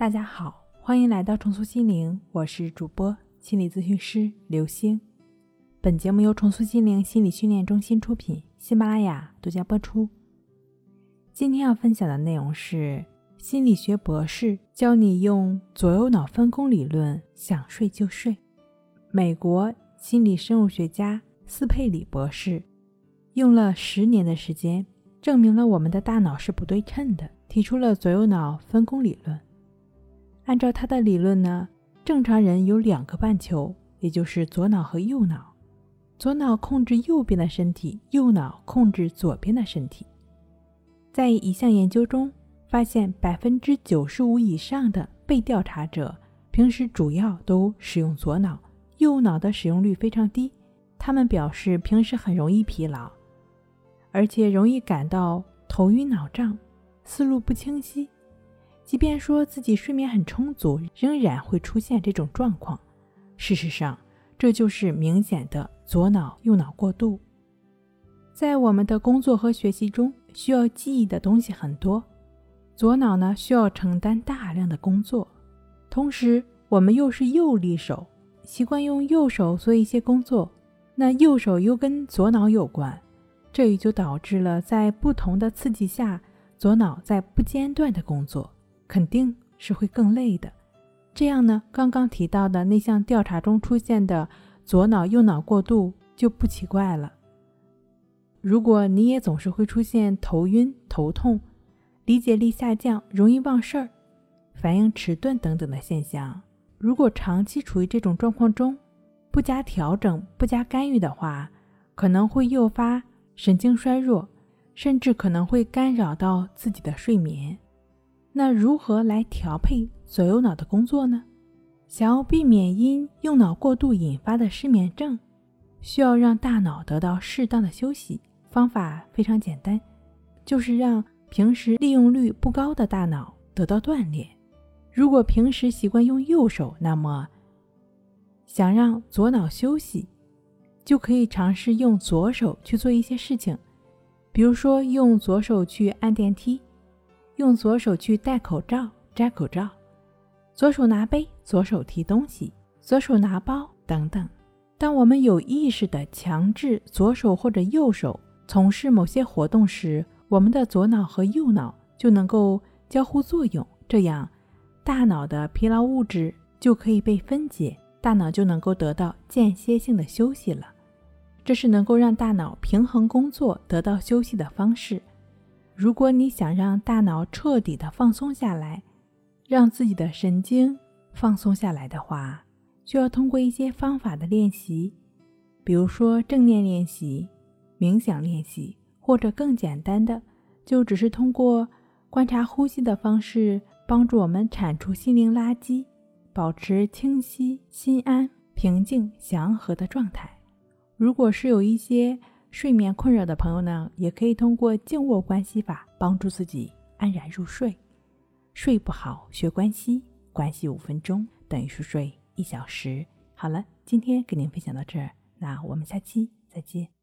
大家好，欢迎来到重塑心灵，我是主播心理咨询师刘星。本节目由重塑心灵心理训练中心出品，喜马拉雅独家播出。今天要分享的内容是心理学博士教你用左右脑分工理论，想睡就睡。美国心理生物学家斯佩里博士用了十年的时间，证明了我们的大脑是不对称的，提出了左右脑分工理论。按照他的理论呢，正常人有两个半球，也就是左脑和右脑。左脑控制右边的身体，右脑控制左边的身体。在一项研究中，发现百分之九十五以上的被调查者平时主要都使用左脑，右脑的使用率非常低。他们表示平时很容易疲劳，而且容易感到头晕脑胀、思路不清晰。即便说自己睡眠很充足，仍然会出现这种状况。事实上，这就是明显的左脑右脑过度。在我们的工作和学习中，需要记忆的东西很多，左脑呢需要承担大量的工作。同时，我们又是右利手，习惯用右手做一些工作，那右手又跟左脑有关，这也就导致了在不同的刺激下，左脑在不间断的工作。肯定是会更累的，这样呢，刚刚提到的那项调查中出现的左脑右脑过度就不奇怪了。如果你也总是会出现头晕、头痛、理解力下降、容易忘事儿、反应迟钝等等的现象，如果长期处于这种状况中，不加调整、不加干预的话，可能会诱发神经衰弱，甚至可能会干扰到自己的睡眠。那如何来调配左右脑的工作呢？想要避免因右脑过度引发的失眠症，需要让大脑得到适当的休息。方法非常简单，就是让平时利用率不高的大脑得到锻炼。如果平时习惯用右手，那么想让左脑休息，就可以尝试用左手去做一些事情，比如说用左手去按电梯。用左手去戴口罩、摘口罩，左手拿杯，左手提东西，左手拿包等等。当我们有意识的强制左手或者右手从事某些活动时，我们的左脑和右脑就能够交互作用，这样大脑的疲劳物质就可以被分解，大脑就能够得到间歇性的休息了。这是能够让大脑平衡工作、得到休息的方式。如果你想让大脑彻底的放松下来，让自己的神经放松下来的话，需要通过一些方法的练习，比如说正念练习、冥想练习，或者更简单的，就只是通过观察呼吸的方式，帮助我们铲除心灵垃圾，保持清晰、心安、平静、祥和的状态。如果是有一些。睡眠困扰的朋友呢，也可以通过静卧关系法帮助自己安然入睡。睡不好学关系，关系五分钟等于熟睡一小时。好了，今天给您分享到这儿，那我们下期再见。